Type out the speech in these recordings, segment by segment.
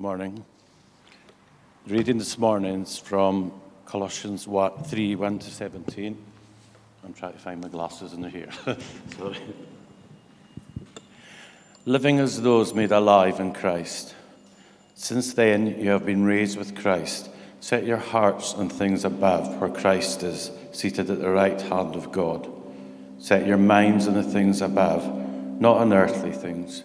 Morning. Reading this morning is from Colossians 3 1 to 17. I'm trying to find my glasses in here. Sorry. Living as those made alive in Christ. Since then, you have been raised with Christ. Set your hearts on things above, where Christ is, seated at the right hand of God. Set your minds on the things above, not on earthly things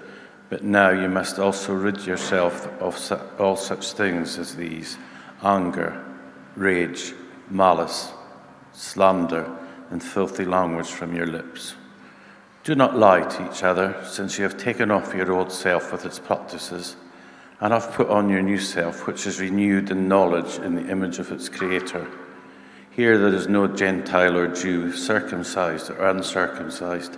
But now you must also rid yourself of all such things as these anger, rage, malice, slander, and filthy language from your lips. Do not lie to each other, since you have taken off your old self with its practices, and have put on your new self, which is renewed in knowledge in the image of its Creator. Here there is no Gentile or Jew, circumcised or uncircumcised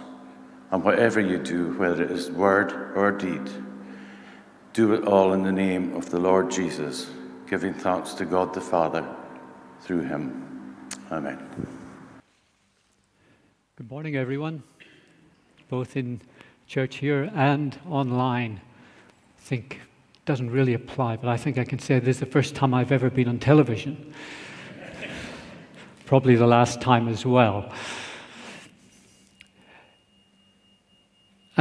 And whatever you do, whether it is word or deed, do it all in the name of the Lord Jesus, giving thanks to God the Father through him. Amen. Good morning, everyone, both in church here and online. I think doesn't really apply, but I think I can say this is the first time I've ever been on television. Probably the last time as well.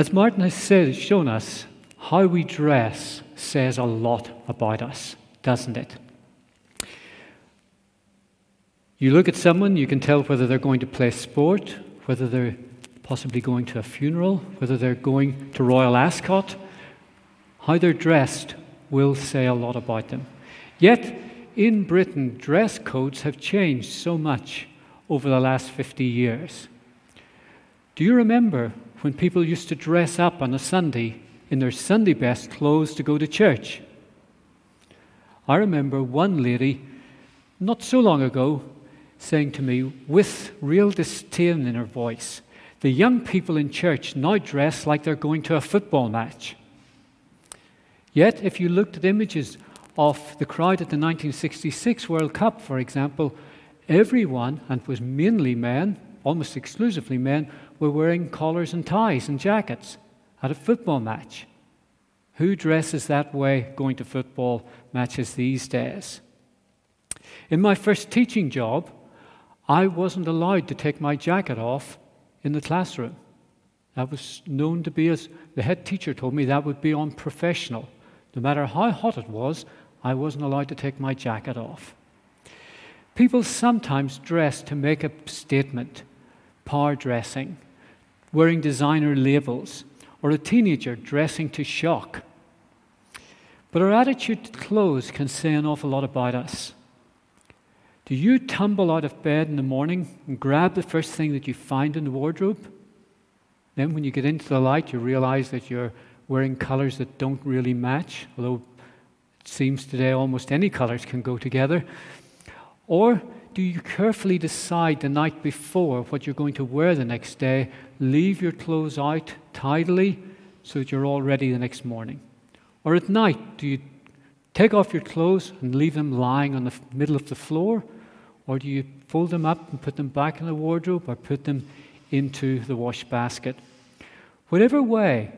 As Martin has said, shown us, how we dress says a lot about us, doesn't it? You look at someone, you can tell whether they're going to play sport, whether they're possibly going to a funeral, whether they're going to Royal Ascot. How they're dressed will say a lot about them. Yet, in Britain, dress codes have changed so much over the last 50 years. Do you remember when people used to dress up on a Sunday in their Sunday best clothes to go to church. I remember one lady not so long ago saying to me with real disdain in her voice, The young people in church now dress like they're going to a football match. Yet, if you looked at images of the crowd at the 1966 World Cup, for example, everyone, and it was mainly men, almost exclusively men, were wearing collars and ties and jackets at a football match. Who dresses that way going to football matches these days? In my first teaching job, I wasn't allowed to take my jacket off in the classroom. That was known to be, as the head teacher told me, that would be unprofessional. No matter how hot it was, I wasn't allowed to take my jacket off. People sometimes dress to make a statement, power dressing, wearing designer labels, or a teenager dressing to shock. But our attitude to clothes can say an awful lot about us. Do you tumble out of bed in the morning and grab the first thing that you find in the wardrobe? Then, when you get into the light, you realize that you're wearing colors that don't really match, although it seems today almost any colors can go together. Or do you carefully decide the night before what you're going to wear the next day? Leave your clothes out tidily so that you're all ready the next morning? Or at night, do you take off your clothes and leave them lying on the middle of the floor? Or do you fold them up and put them back in the wardrobe or put them into the wash basket? Whatever way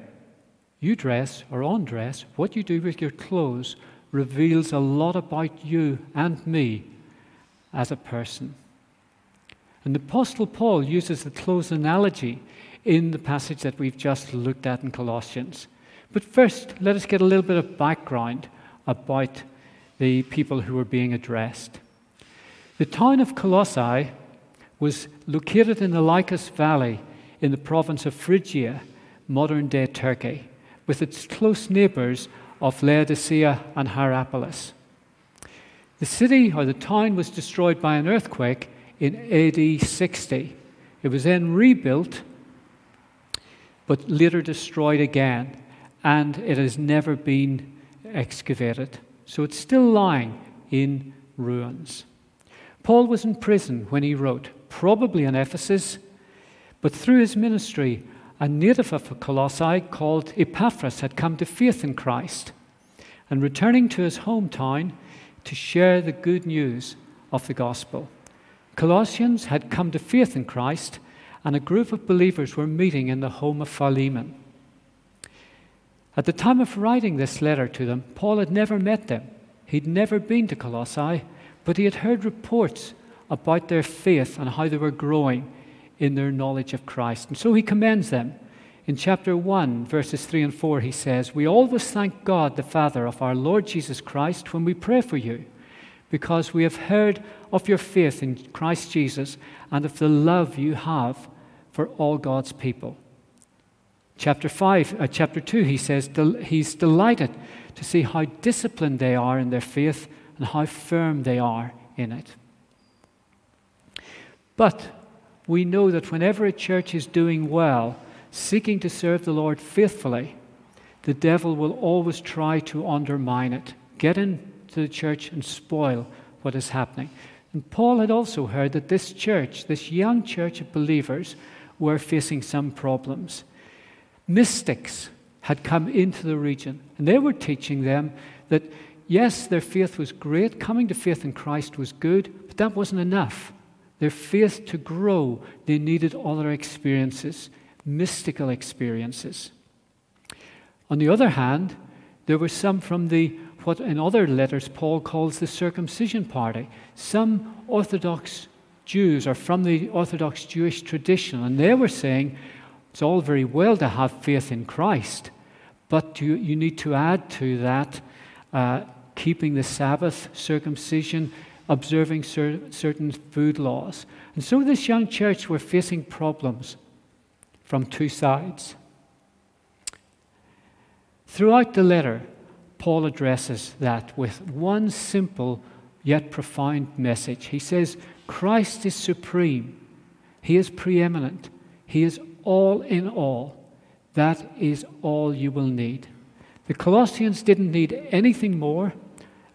you dress or undress, what you do with your clothes reveals a lot about you and me as a person. And the Apostle Paul uses the close analogy in the passage that we've just looked at in Colossians. But first, let us get a little bit of background about the people who were being addressed. The town of Colossae was located in the Lycus Valley in the province of Phrygia, modern day Turkey, with its close neighbors of Laodicea and Hierapolis. The city or the town was destroyed by an earthquake in AD 60. It was then rebuilt, but later destroyed again, and it has never been excavated. So it's still lying in ruins. Paul was in prison when he wrote, probably in Ephesus, but through his ministry, a native of Colossae called Epaphras had come to faith in Christ and returning to his hometown to share the good news of the gospel. Colossians had come to faith in Christ, and a group of believers were meeting in the home of Philemon. At the time of writing this letter to them, Paul had never met them. He'd never been to Colossae, but he had heard reports about their faith and how they were growing in their knowledge of Christ. And so he commends them. In chapter 1, verses 3 and 4, he says, We always thank God, the Father of our Lord Jesus Christ, when we pray for you, because we have heard of your faith in Christ Jesus and of the love you have for all God's people Chapter 5, uh, chapter 2, he says del- he's delighted to see how disciplined they are in their faith and how firm they are in it. But we know that whenever a church is doing well, seeking to serve the Lord faithfully, the devil will always try to undermine it, get into the church and spoil what is happening. And Paul had also heard that this church, this young church of believers, were facing some problems mystics had come into the region, and they were teaching them that yes, their faith was great, coming to faith in Christ was good, but that wasn't enough. Their faith to grow, they needed other experiences, mystical experiences. On the other hand, there were some from the what in other letters Paul calls the circumcision party. Some Orthodox Jews are from the Orthodox Jewish tradition, and they were saying, it's all very well to have faith in Christ, but you, you need to add to that uh, keeping the Sabbath, circumcision, observing cer- certain food laws. And so this young church were facing problems from two sides. Throughout the letter, Paul addresses that with one simple yet profound message. He says, Christ is supreme, He is preeminent, He is all in all, that is all you will need. The Colossians didn't need anything more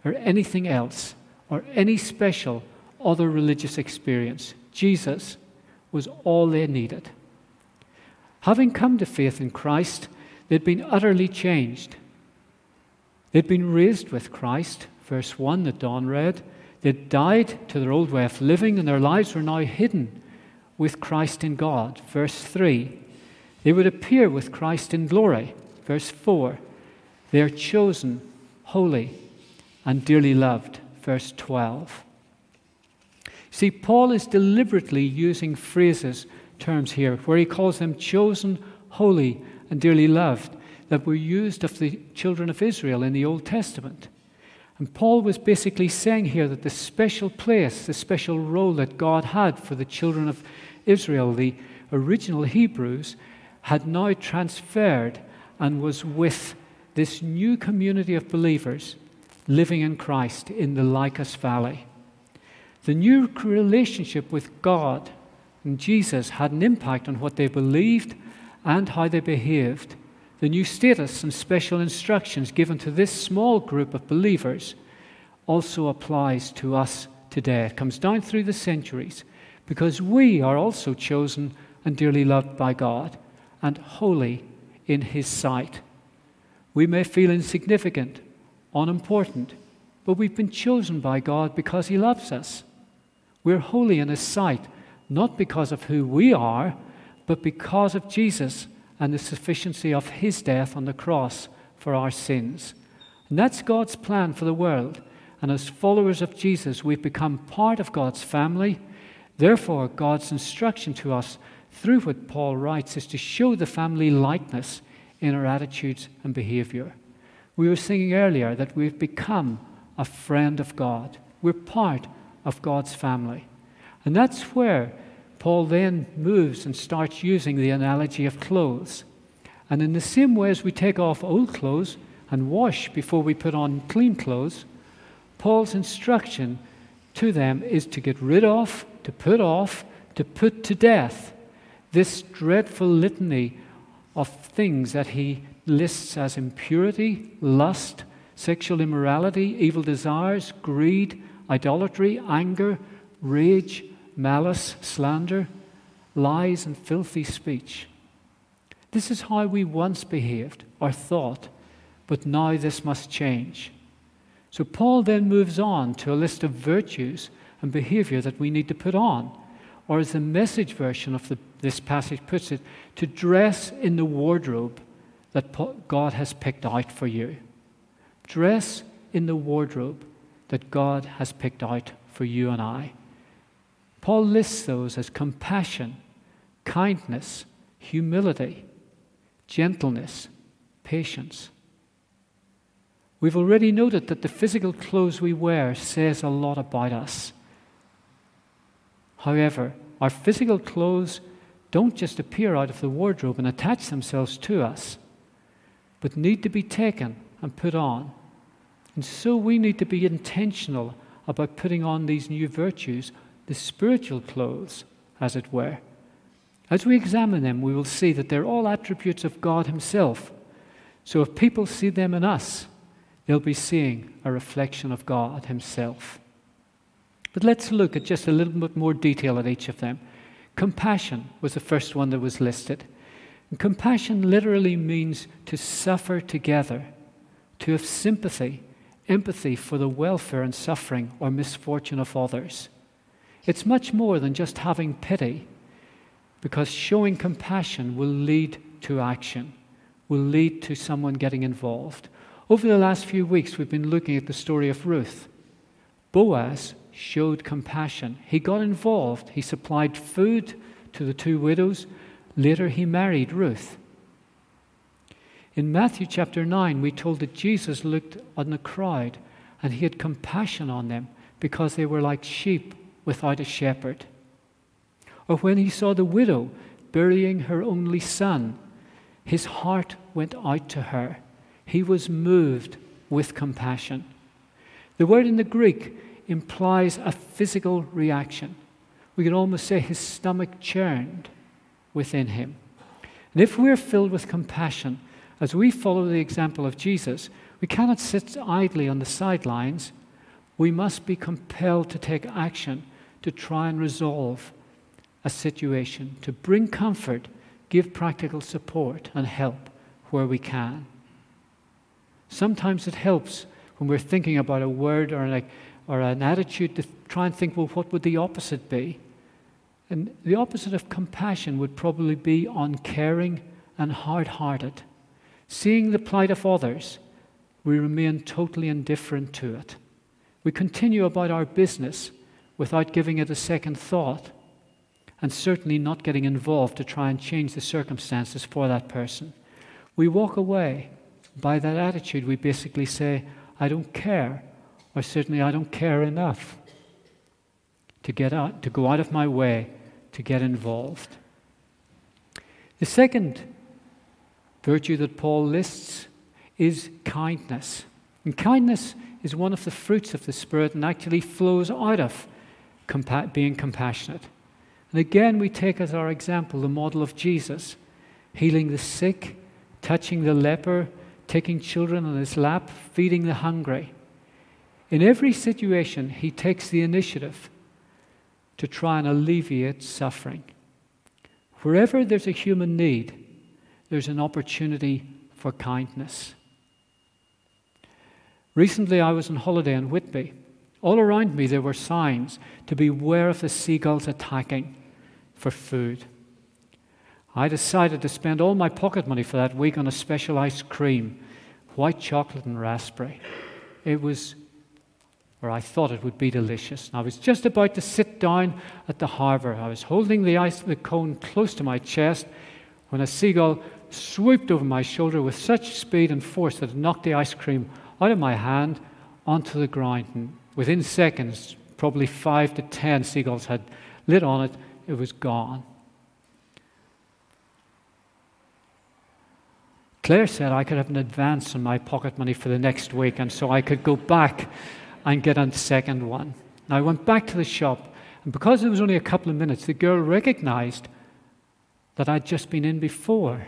or anything else or any special other religious experience. Jesus was all they needed. Having come to faith in Christ, they'd been utterly changed. They'd been raised with Christ, verse 1 that Don read. They'd died to their old way of living, and their lives were now hidden with Christ in God. Verse 3. They would appear with Christ in glory. Verse 4. They are chosen, holy, and dearly loved. Verse 12. See, Paul is deliberately using phrases, terms here, where he calls them chosen, holy, and dearly loved, that were used of the children of Israel in the Old Testament. And Paul was basically saying here that the special place, the special role that God had for the children of Israel, the original Hebrews, had now transferred and was with this new community of believers living in Christ in the Lycus Valley. The new relationship with God and Jesus had an impact on what they believed and how they behaved. The new status and special instructions given to this small group of believers also applies to us today. It comes down through the centuries because we are also chosen and dearly loved by God and holy in His sight. We may feel insignificant unimportant, but we've been chosen by God because He loves us. We're holy in His sight, not because of who we are, but because of Jesus and the sufficiency of His death on the cross for our sins. And that's God's plan for the world. And as followers of Jesus, we've become part of God's family. Therefore, God's instruction to us through what Paul writes is to show the family likeness in our attitudes and behavior. We were singing earlier that we've become a friend of God. We're part of God's family. And that's where Paul then moves and starts using the analogy of clothes. And in the same way as we take off old clothes and wash before we put on clean clothes, Paul's instruction to them is to get rid of, to put off, to put to death this dreadful litany of things that he lists as impurity, lust, sexual immorality, evil desires, greed, idolatry, anger, rage, malice, slander, lies, and filthy speech. This is how we once behaved or thought, but now this must change. So Paul then moves on to a list of virtues and behavior that we need to put on, or as the message version of the, this passage puts it, to dress in the wardrobe that God has picked out for you. Dress in the wardrobe that God has picked out for you and I. Paul lists those as compassion, kindness, humility, gentleness, patience. We've already noted that the physical clothes we wear says a lot about us. However, our physical clothes don't just appear out of the wardrobe and attach themselves to us, but need to be taken and put on. And so we need to be intentional about putting on these new virtues, the spiritual clothes, as it were. As we examine them, we will see that they're all attributes of God Himself. So if people see them in us, they'll be seeing a reflection of God Himself. But let's look at just a little bit more detail at each of them. Compassion was the first one that was listed. And compassion literally means to suffer together, to have sympathy, empathy for the welfare and suffering or misfortune of others. It's much more than just having pity because showing compassion will lead to action, will lead to someone getting involved. Over the last few weeks, we've been looking at the story of Ruth. Boaz showed compassion. He got involved. He supplied food to the two widows. Later, he married Ruth. In Matthew chapter 9, we told that Jesus looked on the crowd and he had compassion on them because they were like sheep without a shepherd or when he saw the widow burying her only son, his heart went out to her. He was moved with compassion. The word in the Greek implies a physical reaction. We could almost say his stomach churned within him. And if we're filled with compassion, as we follow the example of Jesus, we cannot sit idly on the sidelines. We must be compelled to take action to try and resolve a situation, to bring comfort, give practical support and help where we can. Sometimes it helps when we're thinking about a word or, like, or an attitude to try and think, well, what would the opposite be? And the opposite of compassion would probably be uncaring and hard hearted. Seeing the plight of others, we remain totally indifferent to it. We continue about our business without giving it a second thought and certainly not getting involved to try and change the circumstances for that person. We walk away. By that attitude, we basically say, I don't care, or certainly I don't care enough to, get out, to go out of my way to get involved. The second virtue that Paul lists is kindness. And kindness is one of the fruits of the Spirit and actually flows out of compa- being compassionate. And again, we take as our example the model of Jesus, healing the sick, touching the leper, taking children on his lap, feeding the hungry. In every situation, he takes the initiative to try and alleviate suffering. Wherever there's a human need, there's an opportunity for kindness. Recently, I was on holiday in Whitby. All around me, there were signs to beware of the seagulls attacking for food. I decided to spend all my pocket money for that week on a special ice cream, white chocolate and raspberry. It was, or I thought it would be delicious. I was just about to sit down at the harbor. I was holding the ice the cone close to my chest when a seagull swooped over my shoulder with such speed and force that it knocked the ice cream out of my hand onto the ground. And within seconds, probably five to ten seagulls had lit on it. It was gone. Claire said I could have an advance on my pocket money for the next week, and so I could go back and get a second one. I went back to the shop, and because it was only a couple of minutes, the girl recognized that I'd just been in before.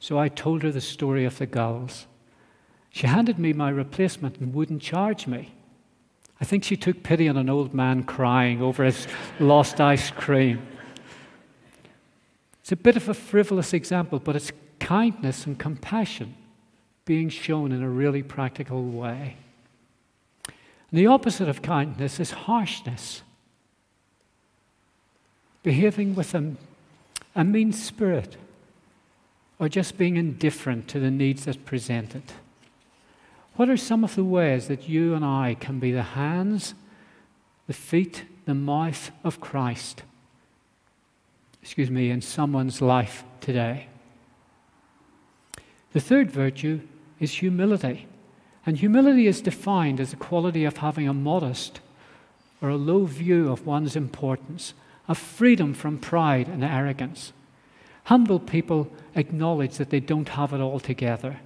So I told her the story of the gulls. She handed me my replacement and wouldn't charge me. I think she took pity on an old man crying over his lost ice cream. It's a bit of a frivolous example, but it's kindness and compassion being shown in a really practical way. And the opposite of kindness is harshness, behaving with a, a mean spirit, or just being indifferent to the needs that presented. What are some of the ways that you and I can be the hands, the feet, the mouth of Christ? Excuse me, in someone's life today. The third virtue is humility. And humility is defined as the quality of having a modest or a low view of one's importance, a freedom from pride and arrogance. Humble people acknowledge that they don't have it all together.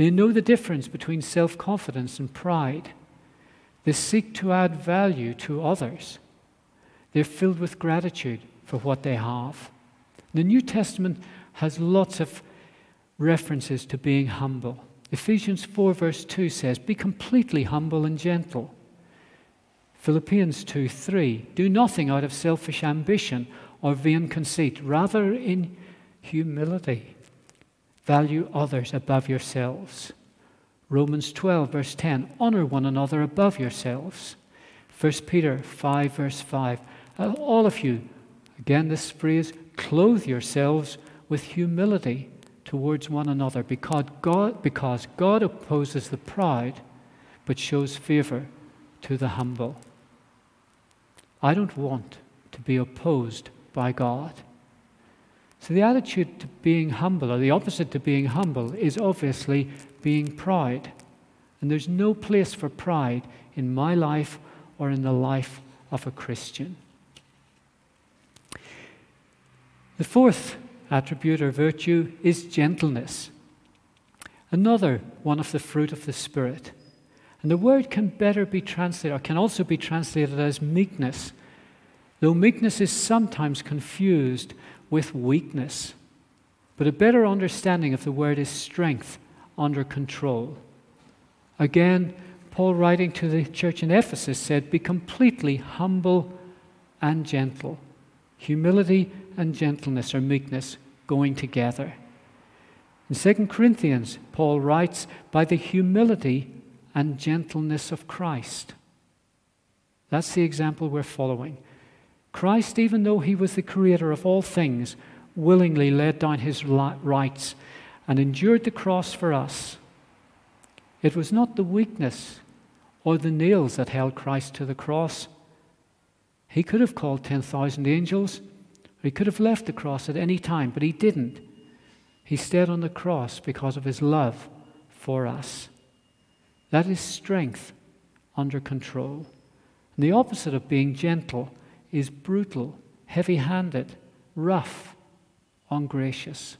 They know the difference between self confidence and pride. They seek to add value to others. They're filled with gratitude for what they have. The New Testament has lots of references to being humble. Ephesians 4, verse 2 says, Be completely humble and gentle. Philippians 2 3, Do nothing out of selfish ambition or vain conceit, rather in humility Value others above yourselves. Romans 12, verse 10 honor one another above yourselves. 1 Peter 5, verse 5 all of you, again, this phrase, clothe yourselves with humility towards one another because God, because God opposes the proud but shows favor to the humble. I don't want to be opposed by God. So, the attitude to being humble, or the opposite to being humble, is obviously being proud. And there's no place for pride in my life or in the life of a Christian. The fourth attribute or virtue is gentleness, another one of the fruit of the Spirit. And the word can better be translated, or can also be translated as meekness, though meekness is sometimes confused with weakness. But a better understanding of the word is strength under control. Again, Paul, writing to the church in Ephesus, said, Be completely humble and gentle. Humility and gentleness or meekness going together. In 2 Corinthians, Paul writes, By the humility and gentleness of Christ. That's the example we're following. Christ, even though he was the creator of all things, willingly laid down his rights and endured the cross for us. It was not the weakness or the nails that held Christ to the cross. He could have called 10,000 angels, he could have left the cross at any time, but he didn't. He stayed on the cross because of his love for us. That is strength under control. And the opposite of being gentle is brutal, heavy handed, rough, ungracious.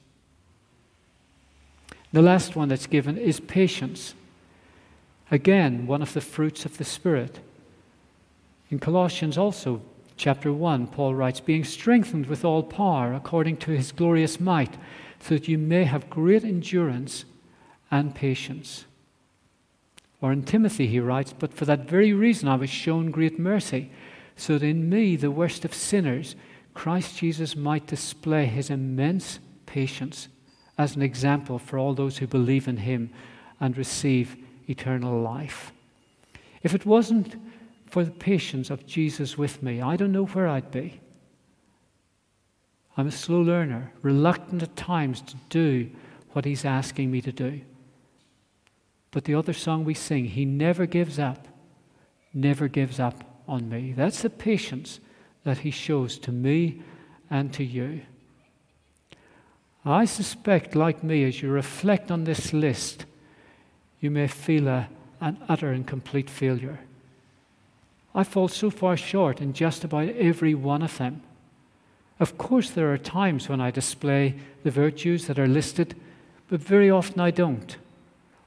The last one that's given is patience. Again, one of the fruits of the Spirit. In Colossians, also, chapter 1, Paul writes, Being strengthened with all power according to his glorious might, so that you may have great endurance and patience. Or in Timothy, he writes, But for that very reason I was shown great mercy so that in me, the worst of sinners, Christ Jesus might display his immense patience as an example for all those who believe in him and receive eternal life. If it wasn't for the patience of Jesus with me, I don't know where I'd be. I'm a slow learner, reluctant at times to do what He's asking me to do. But the other song we sing, He never gives up, never gives up on me. That's the patience that He shows to me and to you. I suspect, like me, as you reflect on this list, you may feel a, an utter and complete failure. I fall so far short in just about every one of them. Of course, there are times when I display the virtues that are listed, but very often I don't.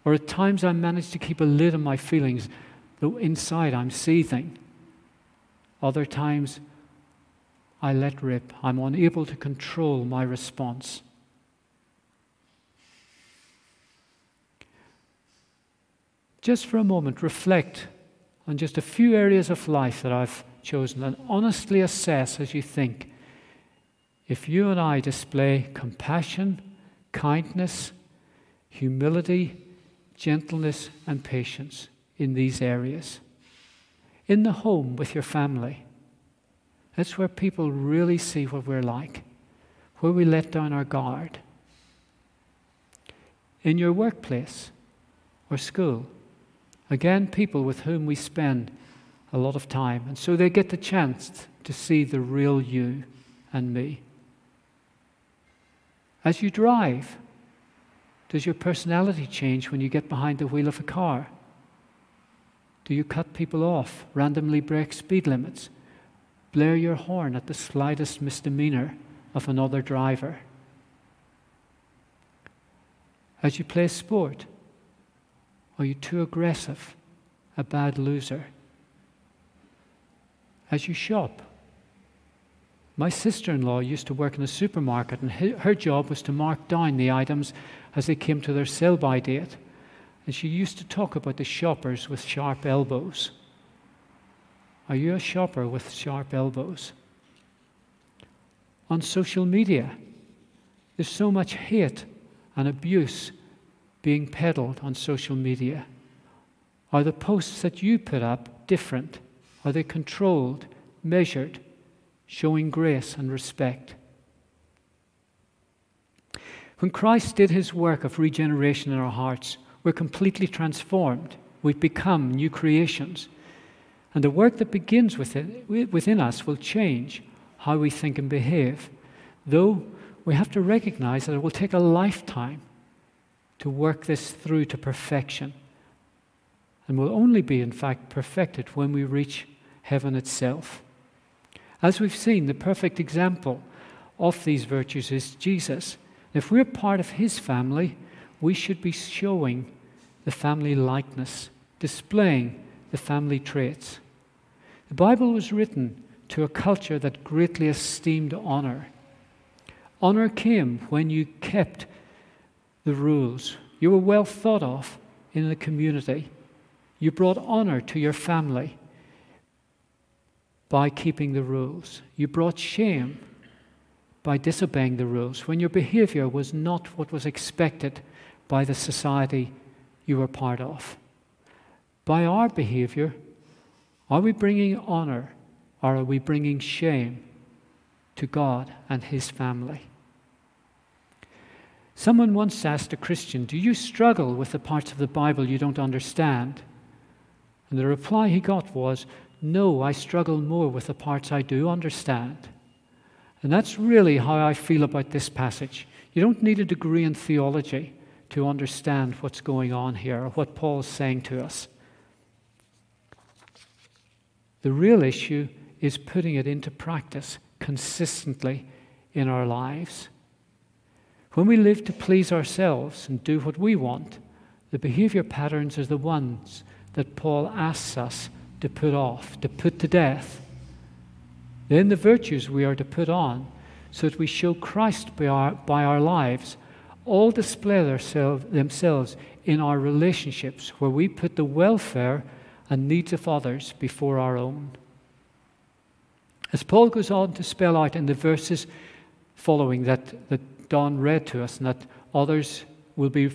Or at times I manage to keep a lid on my feelings, though inside I'm seething. Other times I let rip. I'm unable to control my response. Just for a moment, reflect on just a few areas of life that I've chosen and honestly assess as you think if you and I display compassion, kindness, humility, gentleness, and patience in these areas. In the home with your family, that's where people really see what we're like, where we let down our guard. In your workplace or school, Again, people with whom we spend a lot of time. And so they get the chance to see the real you and me. As you drive, does your personality change when you get behind the wheel of a car? Do you cut people off, randomly break speed limits, blare your horn at the slightest misdemeanor of another driver? As you play sport, are you too aggressive? A bad loser? As you shop, my sister in law used to work in a supermarket, and her job was to mark down the items as they came to their sell by date. And she used to talk about the shoppers with sharp elbows. Are you a shopper with sharp elbows? On social media, there's so much hate and abuse being peddled on social media? Are the posts that you put up different? Are they controlled, measured, showing grace and respect? When Christ did his work of regeneration in our hearts, we're completely transformed. We've become new creations. And the work that begins within, within us will change how we think and behave. Though we have to recognize that it will take a lifetime to work this through to perfection. And will only be, in fact, perfected when we reach heaven itself. As we've seen, the perfect example of these virtues is Jesus. If we're part of his family, we should be showing the family likeness, displaying the family traits. The Bible was written to a culture that greatly esteemed honor. Honor came when you kept the rules. You were well thought of in the community. You brought honor to your family by keeping the rules. You brought shame by disobeying the rules when your behavior was not what was expected by the society you were part of. By our behavior, are we bringing honor or are we bringing shame to God and His family? Someone once asked a Christian, Do you struggle with the parts of the Bible you don't understand? And the reply he got was, No, I struggle more with the parts I do understand. And that's really how I feel about this passage. You don't need a degree in theology to understand what's going on here what Paul's saying to us. The real issue is putting it into practice consistently in our lives. When we live to please ourselves and do what we want, the behavior patterns are the ones that Paul asks us to put off, to put to death. Then the virtues we are to put on, so that we show Christ by our, by our lives, all display themselves in our relationships, where we put the welfare and needs of others before our own. As Paul goes on to spell out in the verses following that, that Don read to us, and that others will be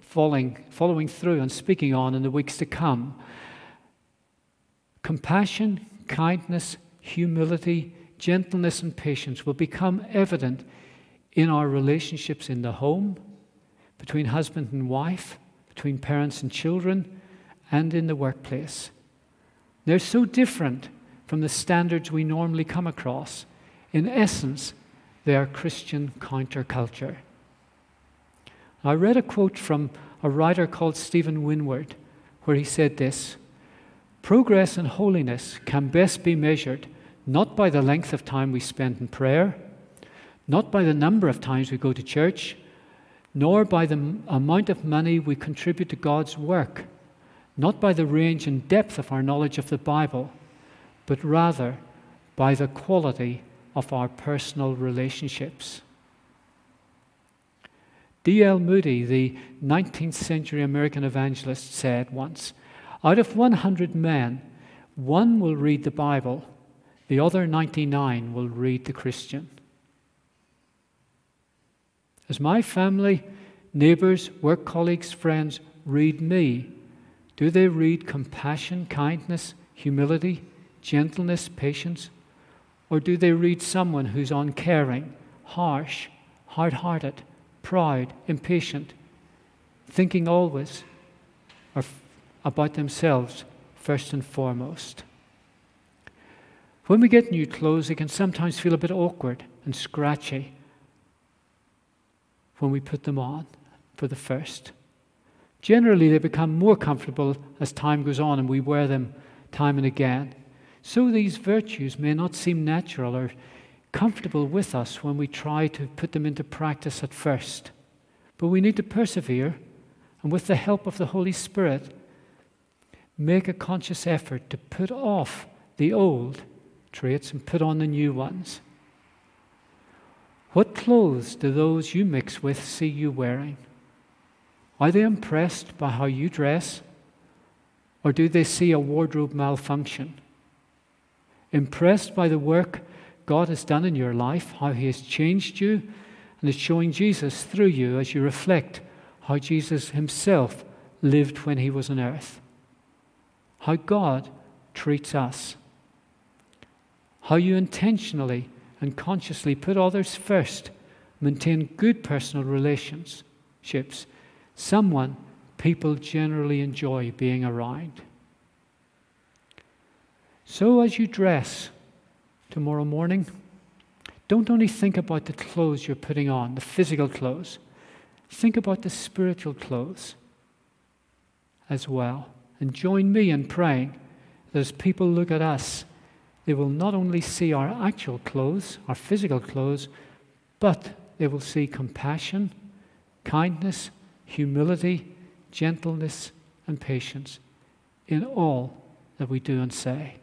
following, following through and speaking on in the weeks to come. Compassion, kindness, humility, gentleness, and patience will become evident in our relationships in the home, between husband and wife, between parents and children, and in the workplace. They're so different from the standards we normally come across. In essence, they are Christian counterculture. I read a quote from a writer called Stephen Winward where he said this Progress in holiness can best be measured not by the length of time we spend in prayer, not by the number of times we go to church, nor by the amount of money we contribute to God's work, not by the range and depth of our knowledge of the Bible, but rather by the quality of our personal relationships. D.L. Moody, the 19th century American evangelist, said once Out of 100 men, one will read the Bible, the other 99 will read the Christian. As my family, neighbors, work colleagues, friends read me, do they read compassion, kindness, humility, gentleness, patience? Or do they read someone who's uncaring, harsh, hard hearted, proud, impatient, thinking always about themselves first and foremost? When we get new clothes, it can sometimes feel a bit awkward and scratchy when we put them on for the first. Generally, they become more comfortable as time goes on and we wear them time and again. So these virtues may not seem natural or comfortable with us when we try to put them into practice at first. But we need to persevere and, with the help of the Holy Spirit, make a conscious effort to put off the old traits and put on the new ones. What clothes do those you mix with see you wearing? Are they impressed by how you dress? Or do they see a wardrobe malfunction? impressed by the work God has done in your life, how He has changed you, and is showing Jesus through you as you reflect how Jesus Himself lived when He was on earth, how God treats us, how you intentionally and consciously put others first, maintain good personal relationships, someone people generally enjoy being around. So, as you dress tomorrow morning, don't only think about the clothes you're putting on, the physical clothes, think about the spiritual clothes as well. And join me in praying that as people look at us, they will not only see our actual clothes, our physical clothes, but they will see compassion, kindness, humility, gentleness, and patience in all that we do and say.